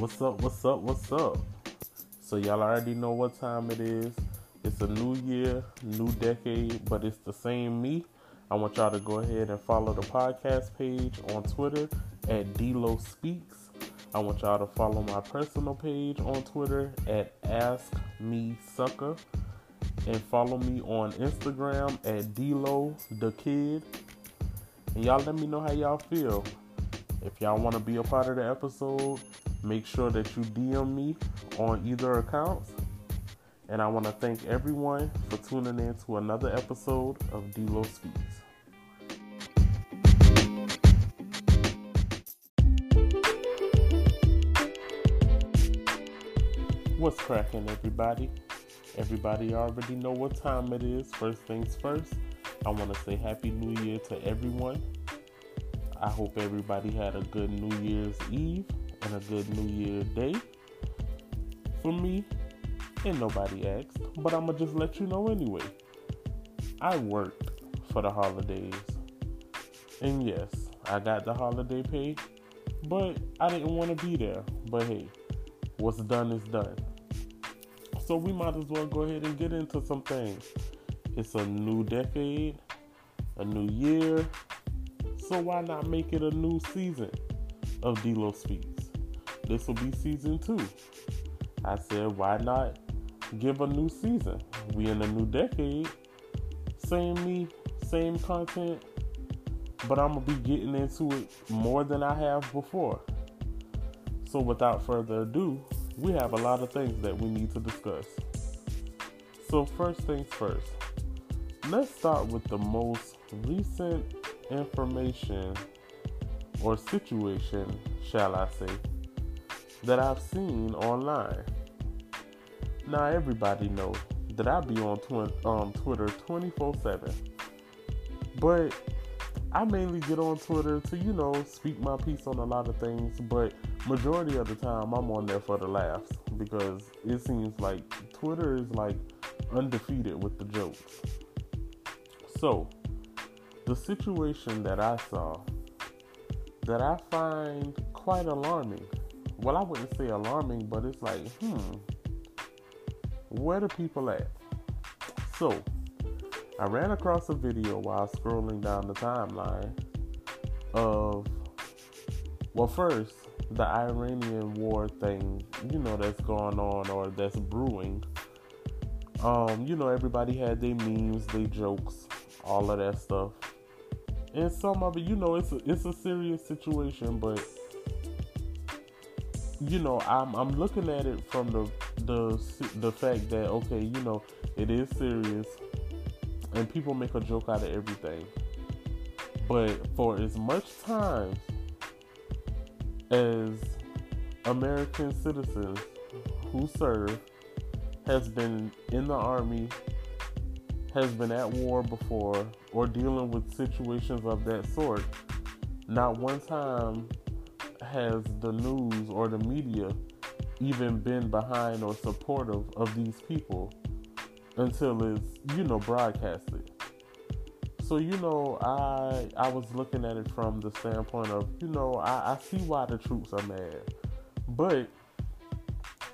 What's up? What's up? What's up? So y'all already know what time it is. It's a new year, new decade, but it's the same me. I want y'all to go ahead and follow the podcast page on Twitter at Dlo Speaks. I want y'all to follow my personal page on Twitter at Ask Me Sucker, and follow me on Instagram at Dlo the Kid. And y'all let me know how y'all feel. If y'all want to be a part of the episode, Make sure that you DM me on either account. And I want to thank everyone for tuning in to another episode of Dlo Speaks. What's cracking, everybody? Everybody already know what time it is. First things first, I want to say Happy New Year to everyone. I hope everybody had a good New Year's Eve and a good New Year day. For me, and nobody asked, but I'm gonna just let you know anyway. I worked for the holidays, and yes, I got the holiday pay, but I didn't want to be there. But hey, what's done is done. So we might as well go ahead and get into some things. It's a new decade, a new year, so why not make it a new season of Dlo Speaks? This will be season two. I said, why not give a new season? We in a new decade. Same me, same content, but I'm gonna be getting into it more than I have before. So without further ado, we have a lot of things that we need to discuss. So first things first, let's start with the most recent information or situation, shall I say, that I've seen online. Now everybody knows that I be on um, Twitter 24/7, but I mainly get on Twitter to you know speak my piece on a lot of things. But majority of the time, I'm on there for the laughs because it seems like Twitter is like undefeated with the jokes. So the situation that I saw that I find quite alarming well, I wouldn't say alarming, but it's like, hmm, where the people at? So, I ran across a video while scrolling down the timeline of, well, first, the Iranian war thing, you know, that's going on or that's brewing. Um, you know, everybody had their memes, their jokes, all of that stuff. And some of it, you know, it's a, it's a serious situation, but you know, I'm I'm looking at it from the the the fact that okay, you know, it is serious, and people make a joke out of everything. But for as much time as American citizens who serve has been in the army, has been at war before, or dealing with situations of that sort, not one time has the news or the media even been behind or supportive of these people until it's you know broadcasted. So you know i i was looking at it from the standpoint of you know i, I see why the troops are mad. But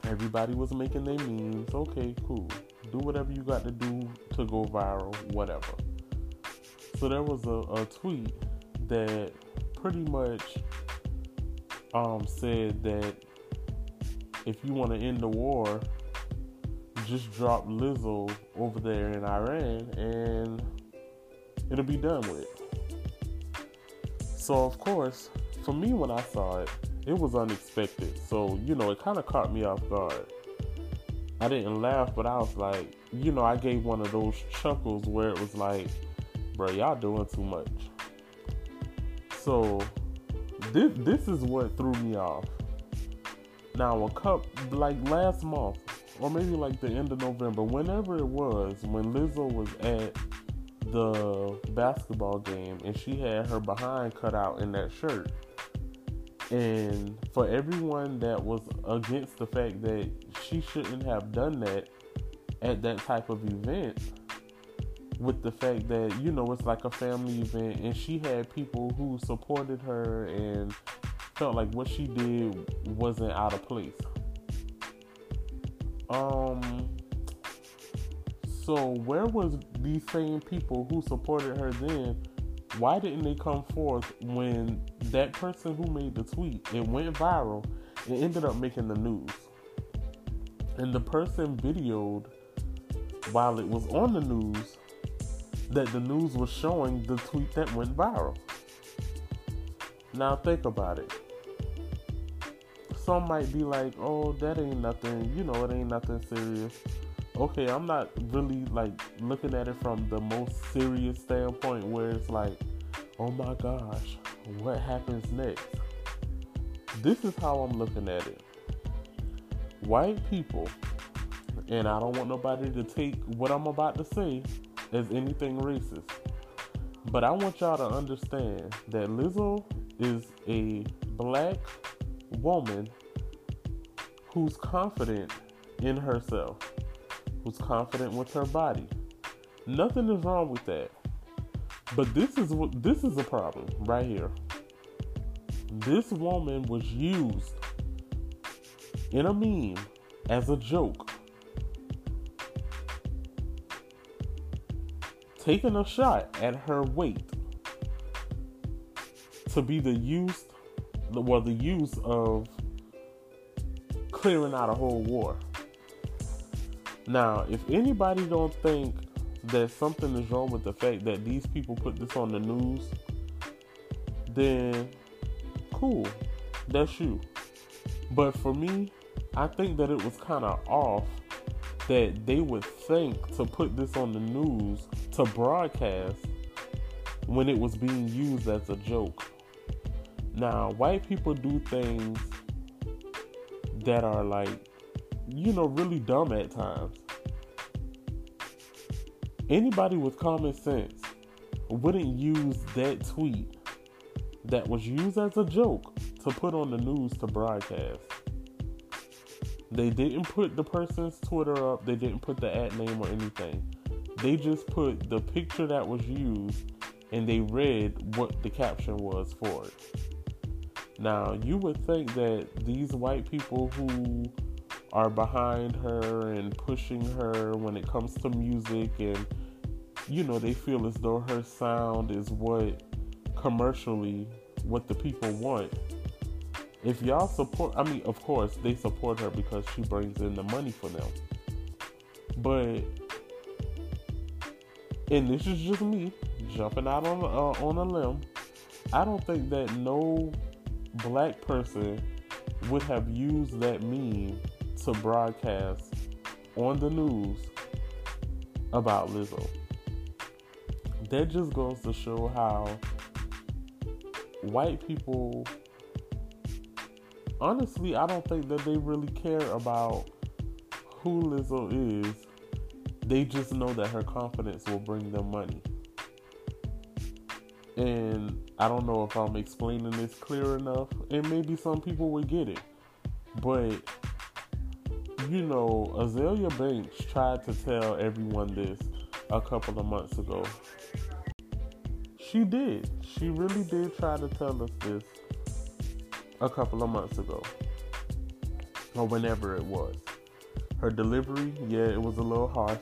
everybody was making their memes. Okay cool. Do whatever you got to do to go viral whatever. So there was a, a tweet that pretty much um, said that if you want to end the war, just drop Lizzo over there in Iran and it'll be done with. So, of course, for me, when I saw it, it was unexpected. So, you know, it kind of caught me off guard. I didn't laugh, but I was like, you know, I gave one of those chuckles where it was like, bro, y'all doing too much. So, this this is what threw me off. Now a cup like last month, or maybe like the end of November, whenever it was, when Lizzo was at the basketball game and she had her behind cut out in that shirt. And for everyone that was against the fact that she shouldn't have done that at that type of event, with the fact that you know it's like a family event and she had people who supported her and felt like what she did wasn't out of place. Um so where was these same people who supported her then? Why didn't they come forth when that person who made the tweet it went viral and ended up making the news? And the person videoed while it was on the news that the news was showing the tweet that went viral. Now think about it. Some might be like, "Oh, that ain't nothing. You know, it ain't nothing serious." Okay, I'm not really like looking at it from the most serious standpoint where it's like, "Oh my gosh, what happens next?" This is how I'm looking at it. White people, and I don't want nobody to take what I'm about to say as anything racist. But I want y'all to understand that Lizzo is a black woman who's confident in herself, who's confident with her body. Nothing is wrong with that. But this is what this is a problem right here. This woman was used in a meme as a joke. Taking a shot at her weight to be the use, well, the use of clearing out a whole war. Now, if anybody don't think that something is wrong with the fact that these people put this on the news, then cool, that's you. But for me, I think that it was kind of off that they would think to put this on the news to broadcast when it was being used as a joke. Now, white people do things that are like, you know, really dumb at times. Anybody with common sense wouldn't use that tweet that was used as a joke to put on the news to broadcast. They didn't put the person's Twitter up, they didn't put the ad name or anything. They just put the picture that was used and they read what the caption was for it. Now, you would think that these white people who are behind her and pushing her when it comes to music and you know, they feel as though her sound is what commercially what the people want. If y'all support, I mean, of course, they support her because she brings in the money for them. But, and this is just me jumping out on uh, on a limb. I don't think that no black person would have used that meme to broadcast on the news about Lizzo. That just goes to show how white people honestly I don't think that they really care about who Lizzo is. They just know that her confidence will bring them money. And I don't know if I'm explaining this clear enough, and maybe some people would get it. But, you know, Azealia Banks tried to tell everyone this a couple of months ago. She did. She really did try to tell us this a couple of months ago, or whenever it was. Her delivery, yeah, it was a little harsh.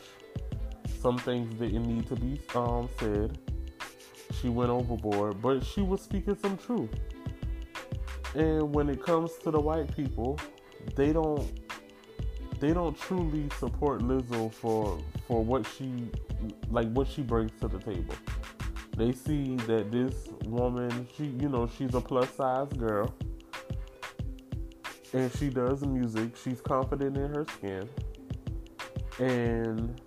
Some things didn't need to be um, said she went overboard, but she was speaking some truth. And when it comes to the white people, they don't they don't truly support Lizzo for for what she like what she brings to the table. They see that this woman, she you know, she's a plus size girl. And she does music. She's confident in her skin. And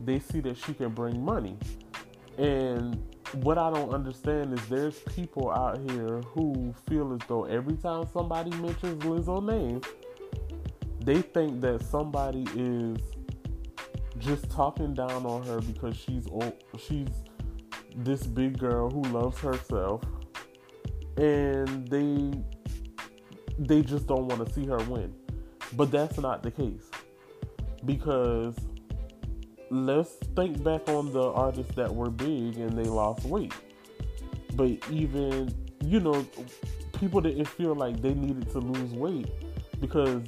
they see that she can bring money. And what I don't understand is there's people out here who feel as though every time somebody mentions Lizzo name, they think that somebody is just talking down on her because she's old, she's this big girl who loves herself, and they they just don't want to see her win. But that's not the case because let's think back on the artists that were big and they lost weight. But even, you know, people didn't feel like they needed to lose weight because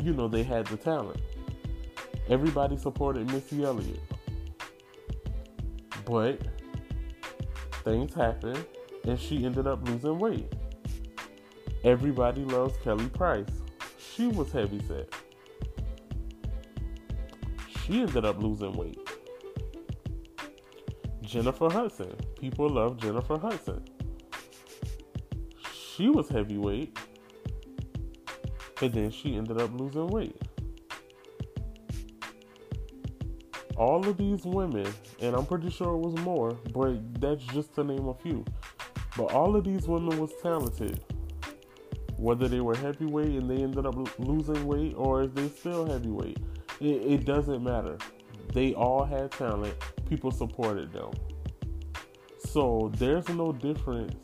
you know they had the talent. Everybody supported Missy Elliott. But things happened and she ended up losing weight. Everybody loves Kelly Price. She was heavy set. She ended up losing weight. Jennifer Hudson. People love Jennifer Hudson. She was heavyweight. And then she ended up losing weight. All of these women, and I'm pretty sure it was more, but that's just to name a few. But all of these women was talented. Whether they were heavyweight and they ended up losing weight or if they still heavyweight, it, it doesn't matter. They all had talent. People supported them. So there's no difference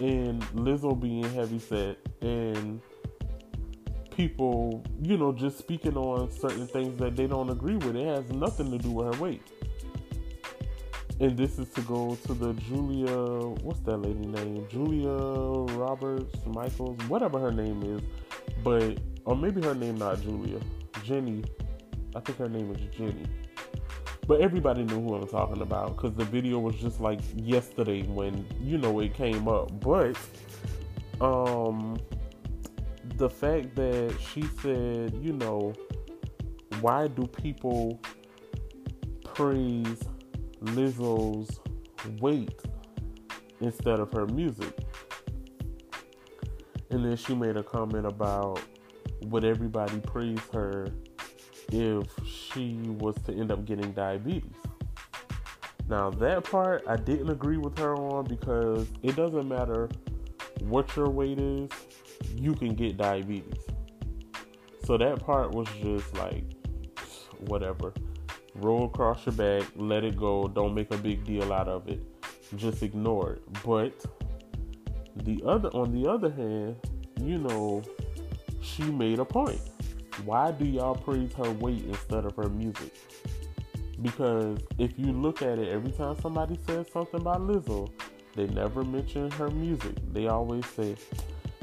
in Lizzo being heavy set and people, you know, just speaking on certain things that they don't agree with. It has nothing to do with her weight. And this is to go to the Julia, what's that lady name? Julia Roberts Michaels, whatever her name is. But, or maybe her name not Julia. Jenny. I think her name is Jenny. But everybody knew who I'm talking about because the video was just like yesterday when you know it came up. But um, the fact that she said, you know, why do people praise Lizzo's weight instead of her music? And then she made a comment about would everybody praise her if she was to end up getting diabetes. Now, that part I didn't agree with her on because it doesn't matter what your weight is, you can get diabetes. So that part was just like, whatever. Roll across your back, let it go, don't make a big deal out of it. Just ignore it. But the other on the other hand, you know, she made a point why do y'all praise her weight instead of her music? Because if you look at it, every time somebody says something about Lizzo, they never mention her music. They always say,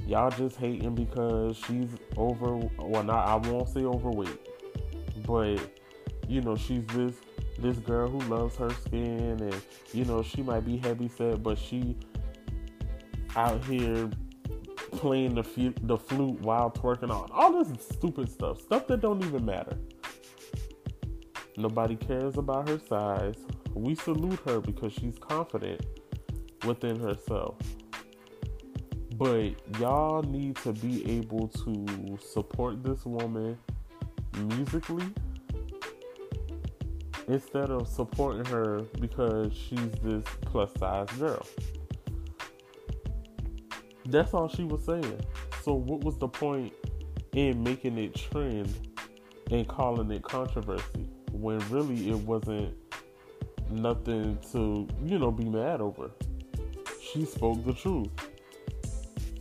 y'all just hating because she's over, well, not, I won't say overweight, but, you know, she's this this girl who loves her skin and you know she might be heavy set but she out here playing the, the flute while twerking on. All this stupid stuff. Stuff that don't even matter. Nobody cares about her size. We salute her because she's confident within herself. But y'all need to be able to support this woman musically instead of supporting her because she's this plus size girl. That's all she was saying. So what was the point in making it trend and calling it controversy when really it wasn't nothing to, you know, be mad over? She spoke the truth.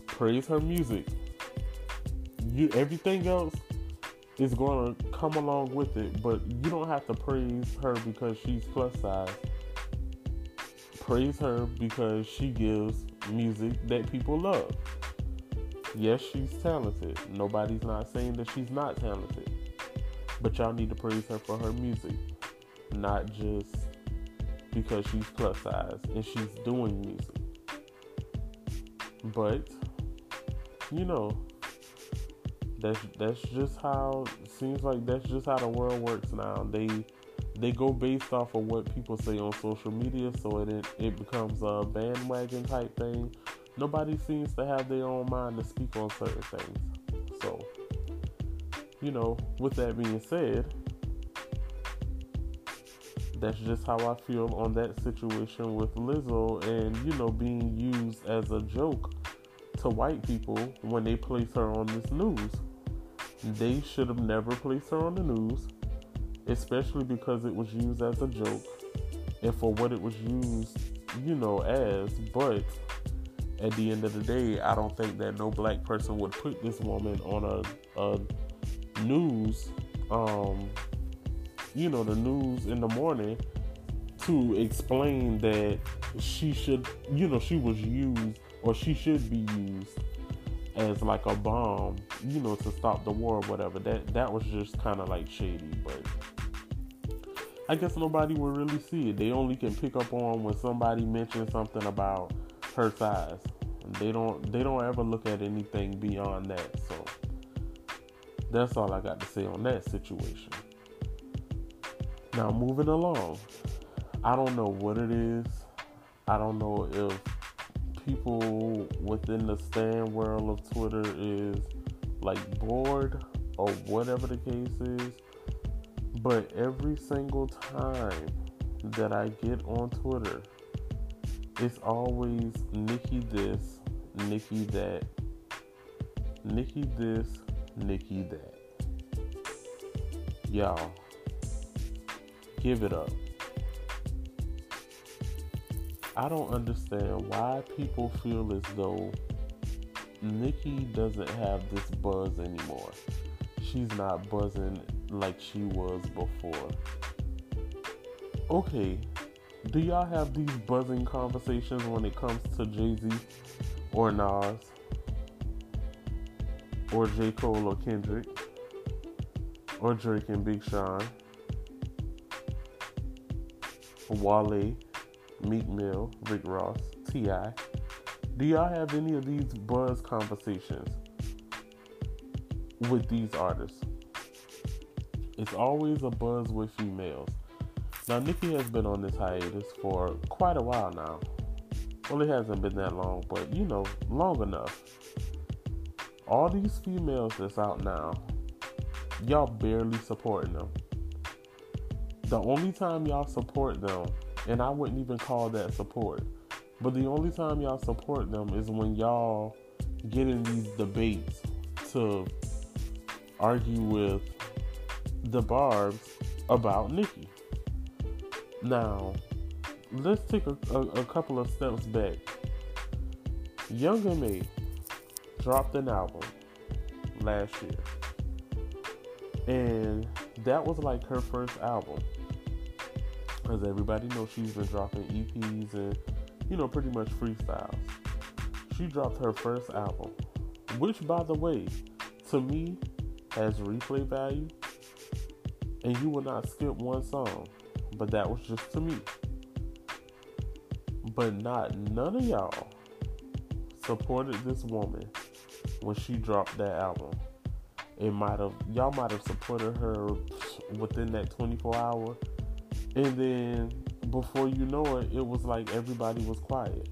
Praise her music. You everything else is going to come along with it, but you don't have to praise her because she's plus size. Praise her because she gives music that people love. Yes, she's talented. Nobody's not saying that she's not talented. But y'all need to praise her for her music, not just because she's plus size and she's doing music. But you know, that's that's just how it seems like that's just how the world works now. They they go based off of what people say on social media, so it it becomes a bandwagon type thing. Nobody seems to have their own mind to speak on certain things. So, you know, with that being said, that's just how I feel on that situation with Lizzo and, you know, being used as a joke to white people when they place her on this news. They should have never placed her on the news especially because it was used as a joke and for what it was used, you know, as. But at the end of the day, I don't think that no black person would put this woman on a, a news, um, you know, the news in the morning to explain that she should, you know, she was used or she should be used as like a bomb, you know, to stop the war or whatever. That that was just kind of like shady, but I guess nobody would really see it. They only can pick up on when somebody mentions something about her size. They don't they don't ever look at anything beyond that. So that's all I got to say on that situation. Now moving along. I don't know what it is. I don't know if people within the stand world of Twitter is like bored or whatever the case is. But every single time that I get on Twitter, it's always Nicki this, Nicki that, Nicki this, Nicki that. Y'all, give it up. I don't understand why people feel as though Nicki doesn't have this buzz anymore. She's not buzzing like she was before. Okay, do y'all have these buzzing conversations when it comes to Jay Z or Nas or J. Cole or Kendrick or Drake and Big Sean? Wale Meek Mill, Rick Ross, T.I. Do y'all have any of these buzz conversations with these artists? It's always a buzz with females. Now, Nicki has been on this hiatus for quite a while now. Well, it hasn't been that long, but you know, long enough. All these females that's out now, y'all barely supporting them. The only time y'all support them and I wouldn't even call that support. But the only time y'all support them is when y'all get in these debates to argue with the Barbs about Nicki. Now, let's take a, a, a couple of steps back. Young M.A dropped an album last year. And that was like her first album as everybody knows, she's been dropping EPs and, you know, pretty much freestyles. She dropped her first album, which, by the way, to me, has replay value, and you will not skip one song. But that was just to me. But not none of y'all supported this woman when she dropped that album. It might have y'all might have supported her within that 24 hour and then before you know it, it was like everybody was quiet.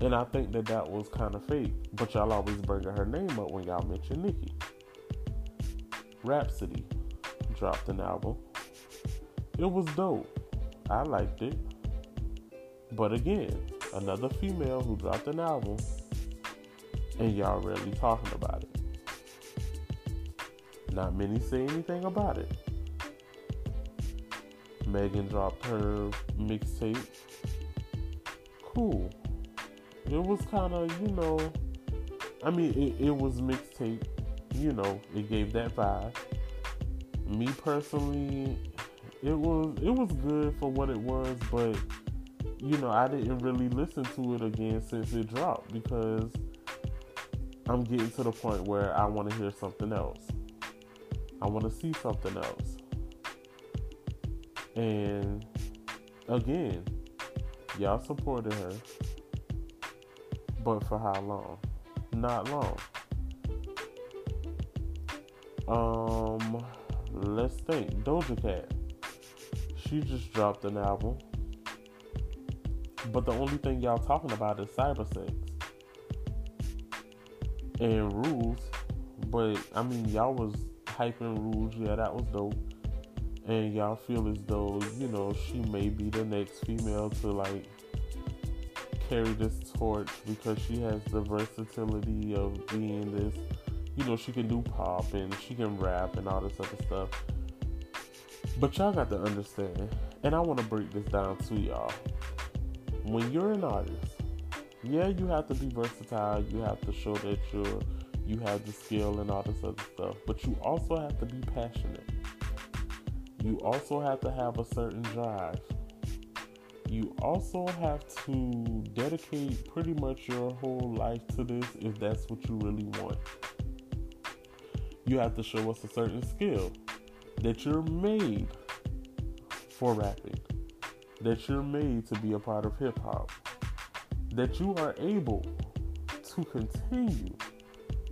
And I think that that was kind of fake. But y'all always bring her name up when y'all mention Nicki. Rapsody dropped an album. It was dope. I liked it. But again, another female who dropped an album and y'all rarely talking about it. Not many say anything about it. Megan dropped her mixtape. Cool. It was kind of, you know, I mean, it, it was mixtape. You know, it gave that vibe. Me personally, it was it was good for what it was, but you know, I didn't really listen to it again since it dropped because I'm getting to the point where I want to hear something else. I want to see something else. And again, y'all supported her. But for how long? Not long. Um, let's think. Doja Cat. She just dropped an album. But the only thing y'all talking about is cyber sex and rules. But I mean, y'all was hyping rules. Yeah, that was dope and y'all feel as though you know she may be the next female to like carry this torch because she has the versatility of being this you know she can do pop and she can rap and all this other stuff. But y'all got to understand and i want to break this down to y'all. When you're an artist yeah you have to be versatile you have to show that you're you have the skill and all this other stuff but you also have to be passionate you also have to have a certain drive. you also have to dedicate pretty much your whole life to this if that's what you really want. You have to show us a certain skill that you're made for rapping, that you're made to be a part of hip hop, that you are able to continue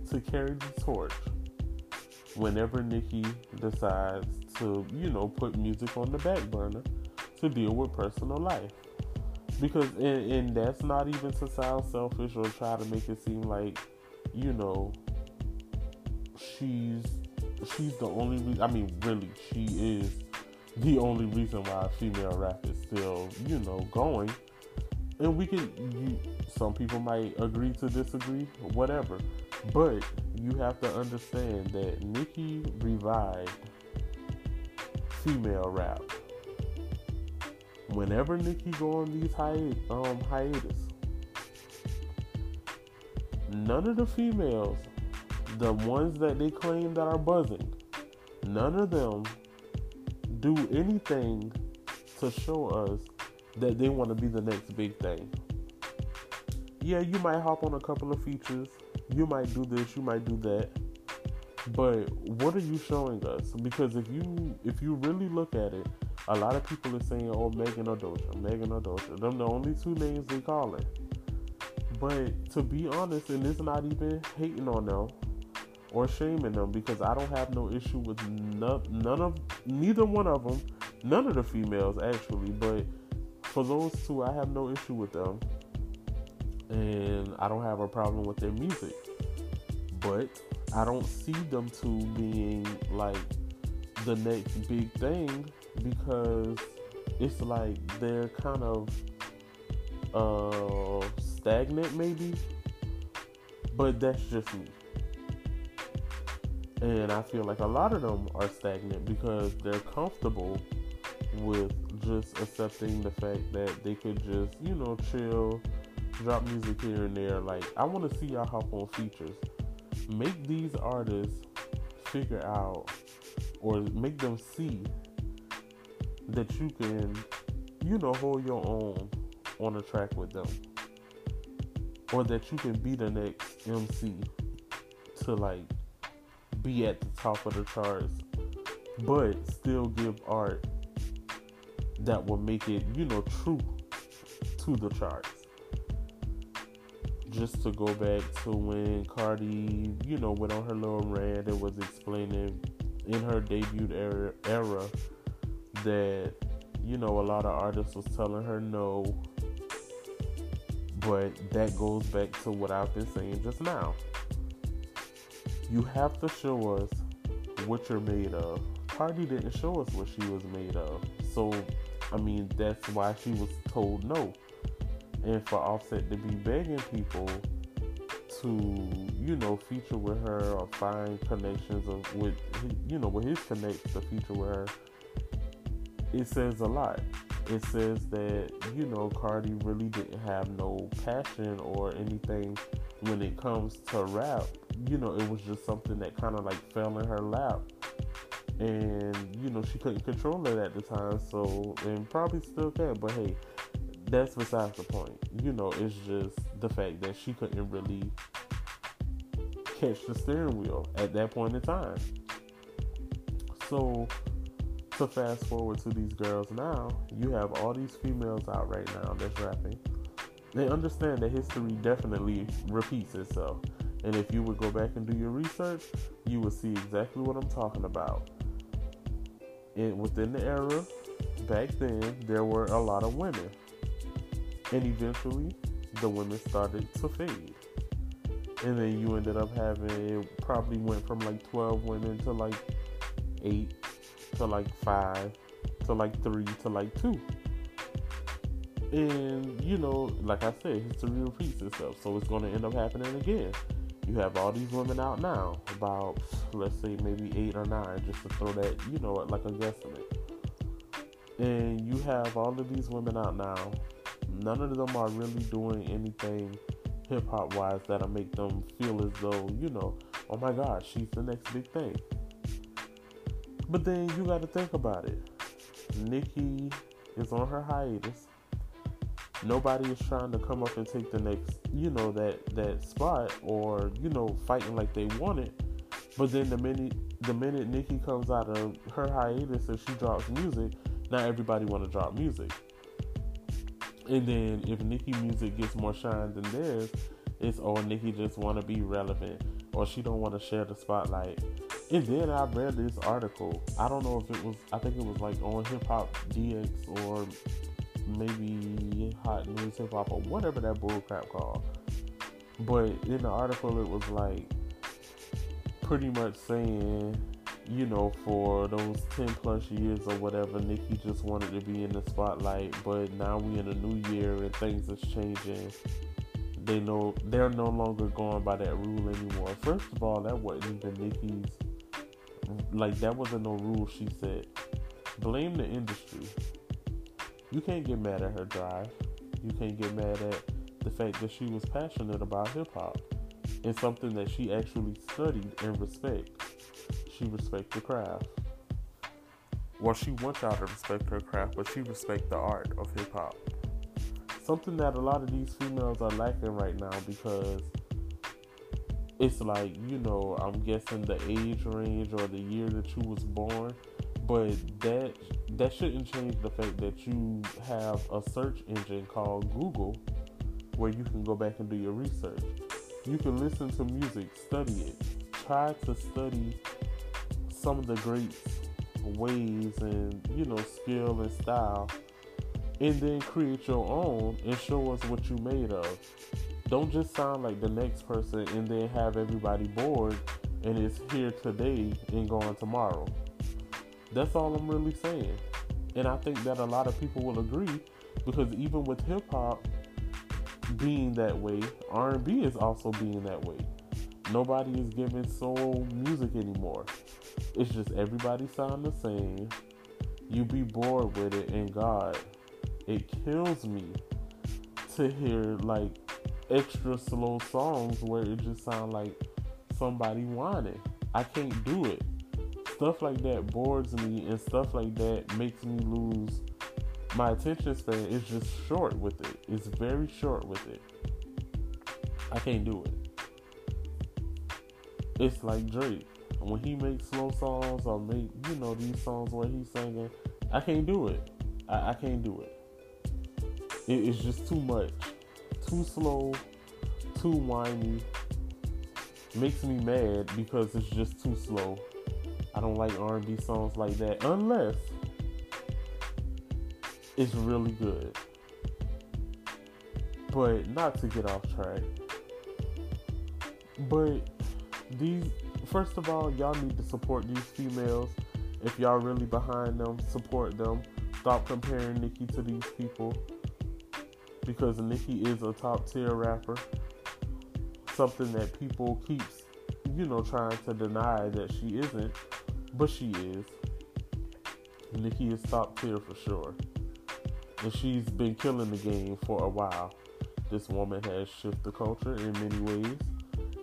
to carry the torch whenever Nicki decides to, you know, put music on the back burner to deal with personal life. Because, and, and that's not even to sound selfish or try to make it seem like, you know, she's she's the only reason. I mean, really, she is the only reason why female rap is still, you know, going. And we can, you, some people might agree to disagree, whatever. But you have to understand that Nicki revived female rap. Whenever Nicki go on these hi- um, hiatus, none of the females, the ones that they claim that are buzzing, none of them do anything to show us that they want to be the next big thing. Yeah, you might hop on a couple of features. You might do this, you might do that. But what are you showing us? Because if you if you really look at it, a lot of people are saying, "Oh, Megan or Doja, Megan or Doja." Them the only two names they call it. But to be honest, and it's not even hating on them or shaming them because I don't have no issue with none, none of neither one of them, none of the females actually. But for those two, I have no issue with them, and I don't have a problem with their music. But I don't see them two being like the next big thing because it's like they're kind of uh stagnant maybe. But that's just me. And i feel like a lot of them are stagnant because they're comfortable with just accepting the fact that they could just you know chill drop music here and there. Like i want to see y'all hop on features make these artists figure out or make them see that you can, you know, hold your own on a track with them. Or that you can be the next MC to like be at the top of the charts, but still give art that will make it, you know, true to the charts. Just to go back to when Cardi, you know, went on her little rant and was explaining in her debut era, era that you know a lot of artists was telling her no. But that goes back to what I've been saying just now. You have to show us what you're made of. Cardi didn't show us what she was made of. So I mean that's why she was told no and for Offset to be begging people to you know feature with her or find connections of with you know with his connects to feature with her it says a lot. It says that, you know, Cardi really didn't have no passion or anything when it comes to rap. You know, it was just something that kind of like fell in her lap. And, you know, she couldn't control it at the time. So, and probably still can't. But hey, that's besides the point. You know, it's just the fact that she couldn't really catch the steering wheel at that point in time. So, to fast forward to these girls now, you have all these females out right now that's rapping. They understand that history definitely repeats itself. And if you would go back and do your research, you would see exactly what I'm talking about. And within the era, back then, there were a lot of women. And eventually, the women started to fade. And then you ended up having, it probably went from like 12 women to like 8 to like five to like three to like two. And you know, like I said, history repeats itself, so it's going to end up happening again. You have all these women out now, about let's say maybe eight or nine, just to throw that, you know, like a guesstimate. And you have all of these women out now. None of them are really doing anything hip hop wise that'll make them feel as though, you know, oh my God, she's the next big thing. But then you got to think about it. Nicki is on her hiatus. Nobody is trying to come up and take the next, you know, that that spot or you know fighting like they want it. But then the minute the minute Nicki comes out of her hiatus and she drops music, now everybody want to drop music. And then if Nicki music gets more shine than theirs, it's oh Nicki just want to be relevant or she don't want to share the spotlight. And then I read this article. I don't know if it was. I think it was like on Hip Hop DX or maybe Hot News Hip Hop or whatever that bullcrap called. But in the article, it was like pretty much saying, you know, for those 10 plus years or whatever, Nicki just wanted to be in the spotlight. But now we in a new year and things is changing. They know they're no longer going by that rule anymore. First of all, that wasn't even Nicki's like that wasn't no rule she said. Blame the industry. You can't get mad at her drive. You can't get mad at the fact that she was passionate about hip hop and something that she actually studied and respect. She respect the craft. Well, she wants y'all to respect her craft, but she respect the art of hip hop. Something that a lot of these females are lacking right now because it's like you know i'm guessing the age range or the year that you was born but that that shouldn't change the fact that you have a search engine called google where you can go back and do your research you can listen to music study it try to study some of the great ways and you know skill and style and then create your own and show us what you made of don't just sound like the next person and then have everybody bored and it's here today and gone tomorrow. That's all I'm really saying. And I think that a lot of people will agree because even with hip hop being that way, R&B is also being that way. Nobody is giving soul music anymore. It's just everybody sound the same. You be bored with it and God, it kills me to hear like extra slow songs where it just sounds like somebody whining. I can't do it. Stuff like that bores me, and stuff like that makes me lose my attention span. It's just short with it. It's very short with it. I can't do it. It's like Drake when he makes slow songs or make you know these songs where he's singing. I can't do it. I, I can't do it. it. It's just too much too slow, too whiny. Makes me mad because it's just too slow. I don't like R&B songs like that unless it's really good. But not to get off track. But these first of all, y'all need to support these females. If y'all really behind them, support them. Stop comparing Nicki to these people because Nicki is a top tier rapper. Something that people keeps, you know, trying to deny that she isn't, but she is. Nicki is top tier for sure. And she's been killing the game for a while. This woman has shifted the culture in many ways.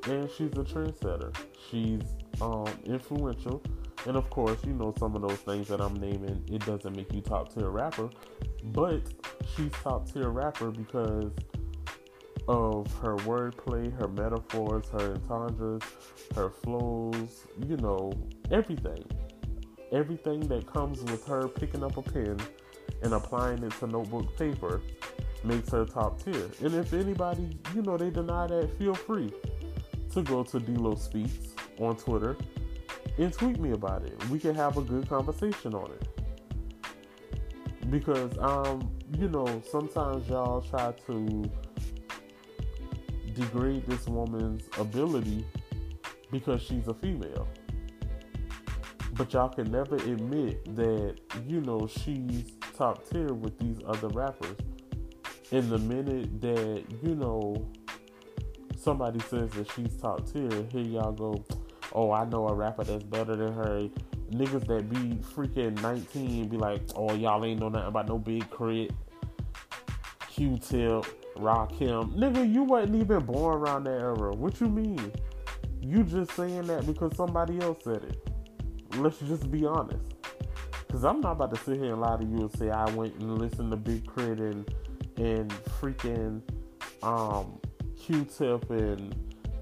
And she's a trendsetter. She's um, influential. And of course, you know, some of those things that I'm naming, it doesn't make you top tier rapper. But she's top tier rapper because of her wordplay, her metaphors, her entendres, her flows, you know, everything. Everything that comes with her picking up a pen and applying it to notebook paper makes her top tier. And if anybody, you know, they deny that, feel free to go to Dlo Speaks on Twitter and tweet me about it. We can have a good conversation on it. Because um you know, sometimes y'all try to degrade this woman's ability because she's a female. But y'all can never admit that, you know, she's top tier with these other rappers. In the minute that, you know, somebody says that she's top tier, here y'all go, oh, I know a rapper that's better than her niggas that be freaking 19 be like, oh, y'all ain't know nothing about no Big K.R.I.T., Q-Tip, Rakim. Nigga, you wasn't even born around that era. What you mean? You just saying that because somebody else said it. Let's just be honest. Cause I'm not about to sit here and lie to you and say I went and listened to Big K.R.I.T. and and freaking um, Q-Tip and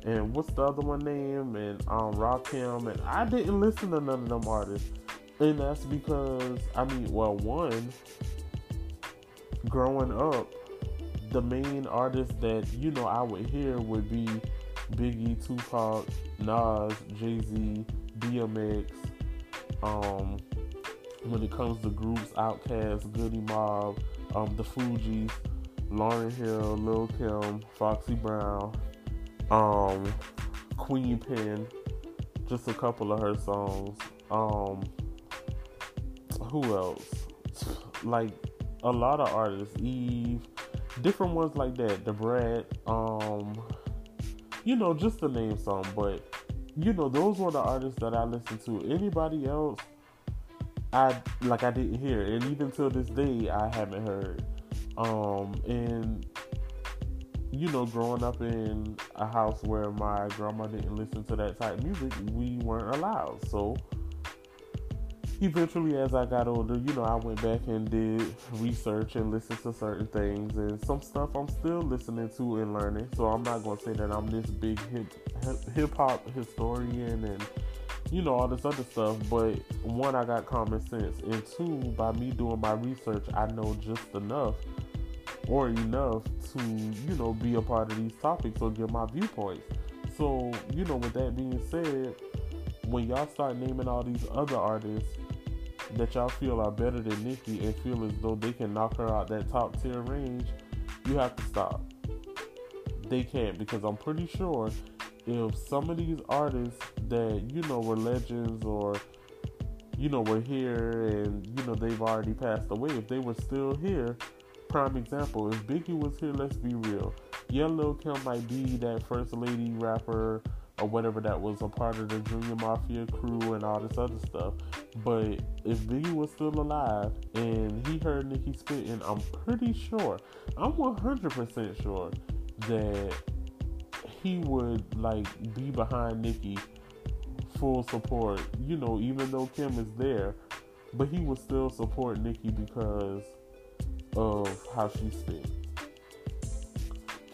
and what's the other one name? And um, Rakim and I didn't listen to none of them artists, and that's because I mean, well, one, growing up, the main artists that you know I would hear would be Biggie, Tupac, Nas, Jay Z, DMX. Um, when it comes to groups, Outkast, Goodie Mob, um, the Fugees, Lauryn Hill, Lil Kim, Foxy Brown, um, Queen Pen, just a couple of her songs. Um, who else? Like a lot of artists, Eve, different ones like that. Da Brat, um, you know, just to name some, but you know, those were the artists that I listened to. Anybody else, I like I didn't hear, and even till this day, I haven't heard. Um, and you know, growing up in a house where my grandma didn't listen to that type of music, we weren't allowed. So eventually, as I got older, you know, I went back and did research and listened to certain things, and some stuff I'm still listening to and learning. So I'm not gonna say that I'm this big hip hip hop historian and you know all this other stuff. But one, I got common sense, and two, by me doing my research, I know just enough or enough to you know be a part of these topics or give my viewpoints. So you know, with that being said, when y'all start naming all these other artists that y'all feel are better than Nicki and feel as though they can knock her out that top tier range, you have to stop. They can't because I'm pretty sure if some of these artists that you know were legends or you know were here and you know they've already passed away, if they were still here, prime example, if Biggie was here, let's be real. Yeah, Lil Kim might be that first lady rapper or whatever that was a part of the Junior Mafia crew and all this other stuff. But if Biggie was still alive and he heard Nicki spitting, I'm pretty sure, I'm 100% sure that he would like be behind Nicki full support. You know, even though Kim is there, but he would still support Nicki because of how she spit.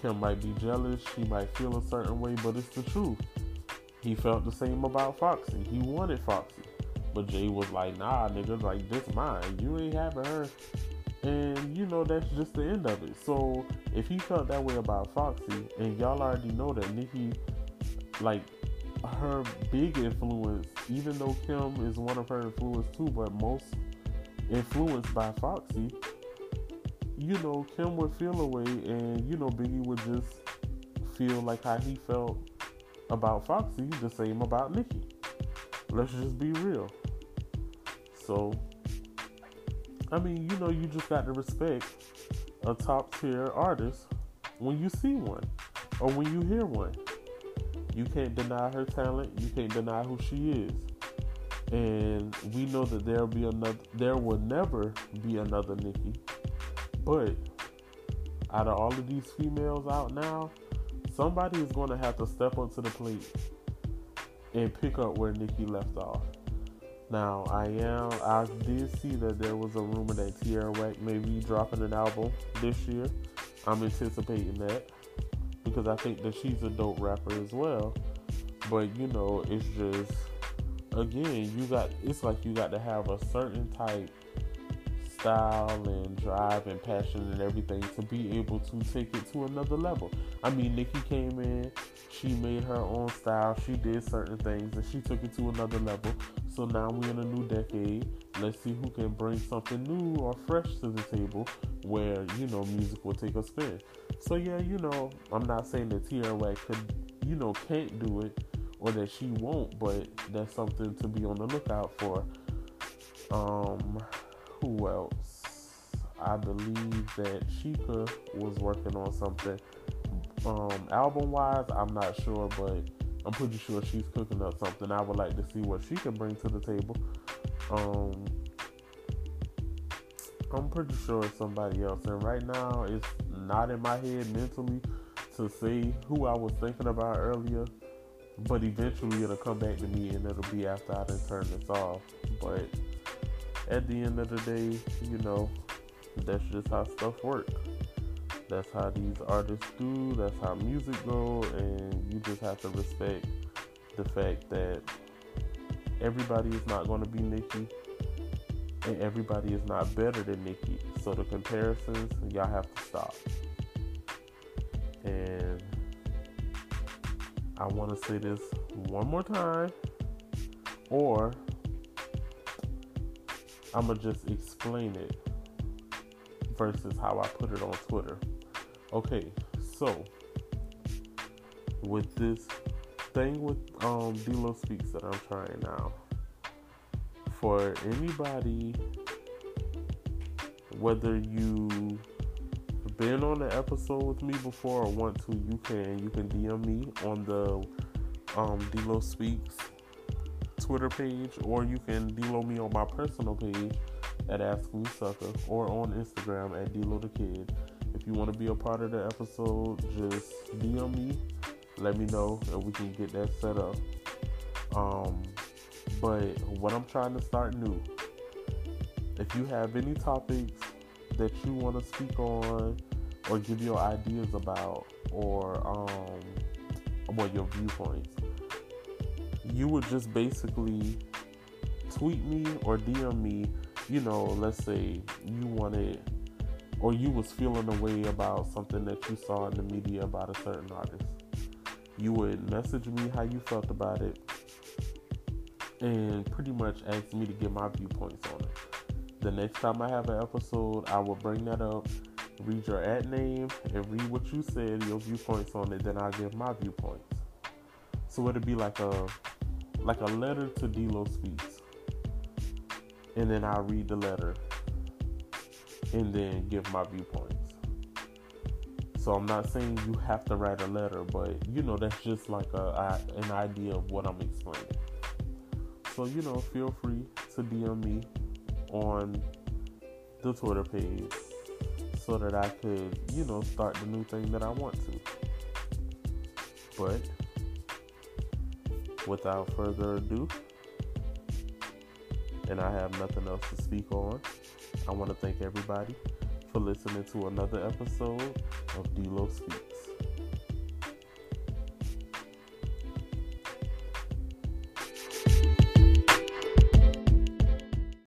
Kim might be jealous, she might feel a certain way, but it's the truth. He felt the same about Foxy. He wanted Foxy. But Jay was like, nah, nigga, like this mine. You ain't having her. And you know that's just the end of it. So if he felt that way about Foxy, and y'all already know that Nicki, like her big influence, even though Kim is one of her influence too, but most influenced by Foxy, you know, Kim would feel away, and you know, Biggie would just feel like how he felt about Foxy, the same about Nicki. Let's just be real. So, I mean, you know, you just got to respect a top tier artist when you see one or when you hear one. You can't deny her talent. You can't deny who she is. And we know that there'll be another. There will never be another Nicki. But out of all of these females out now, somebody is going to have to step onto the plate and pick up where Nicki left off. Now, I am. I did see that there was a rumor that Tierra Whack may be dropping an album this year. I'm anticipating that because I think that she's a dope rapper as well. But you know, it's just again, you got. It's like you got to have a certain type style and drive and passion and everything to be able to take it to another level. I mean, Nicki came in, she made her own style, she did certain things, and she took it to another level. So now we're in a new decade. Let's see who can bring something new or fresh to the table where, you know, music will take a spin. So yeah, you know, I'm not saying that Whack could, you know, can't do it or that she won't, but that's something to be on the lookout for. Um, who else? I believe that Sheeka was working on something. Um, album wise, I'm not sure, but I'm pretty sure she's cooking up something. I would like to see what she can bring to the table. Um, I'm pretty sure it's somebody else, and right now it's not in my head mentally to say who I was thinking about earlier. But eventually it'll come back to me, and it'll be after I done turn this off. But at the end of the day, you know, that's just how stuff works. That's how these artists do. That's how music go, and you just have to respect the fact that everybody is not going to be Nicki, and everybody is not better than Nicki. So the comparisons, y'all have to stop. And I want to say this one more time, or I'm gonna just explain it versus how I put it on Twitter. Okay, so with this thing with um Dlo Speaks that I'm trying now, for anybody, whether you been on an episode with me before or want to, you can you can DM me on the um Dlo Speaks Twitter page, or you can D'Lo me on my personal page at Ask Me Sucker, or on Instagram at D'Lo the Kid. If you want to be a part of the episode, just DM me, let me know, and we can get that set up. Um, but what I'm trying to start new, if you have any topics that you want to speak on, or give your ideas about, or um, what your viewpoints, you would just basically tweet me or DM me. You know, let's say you wanted or you was feeling a way about something that you saw in the media about a certain artist. You would message me how you felt about it and pretty much ask me to get my viewpoints on it. The next time I have an episode, I will bring that up, read your ad name, and read what you said, your viewpoints on it. Then I'll give my viewpoints. So it'll be like a like a letter to Dlo Speaks, and then I'll read the letter, and then give my viewpoints. So I'm not saying you have to write a letter, but you know that's just like a, an idea of what I'm explaining. So you know, feel free to DM me on the Twitter page so that I could, you know, start the new thing that I want to. But without further ado, and I have nothing else to speak on, I want to thank everybody for listening to another episode of Dlo Speak.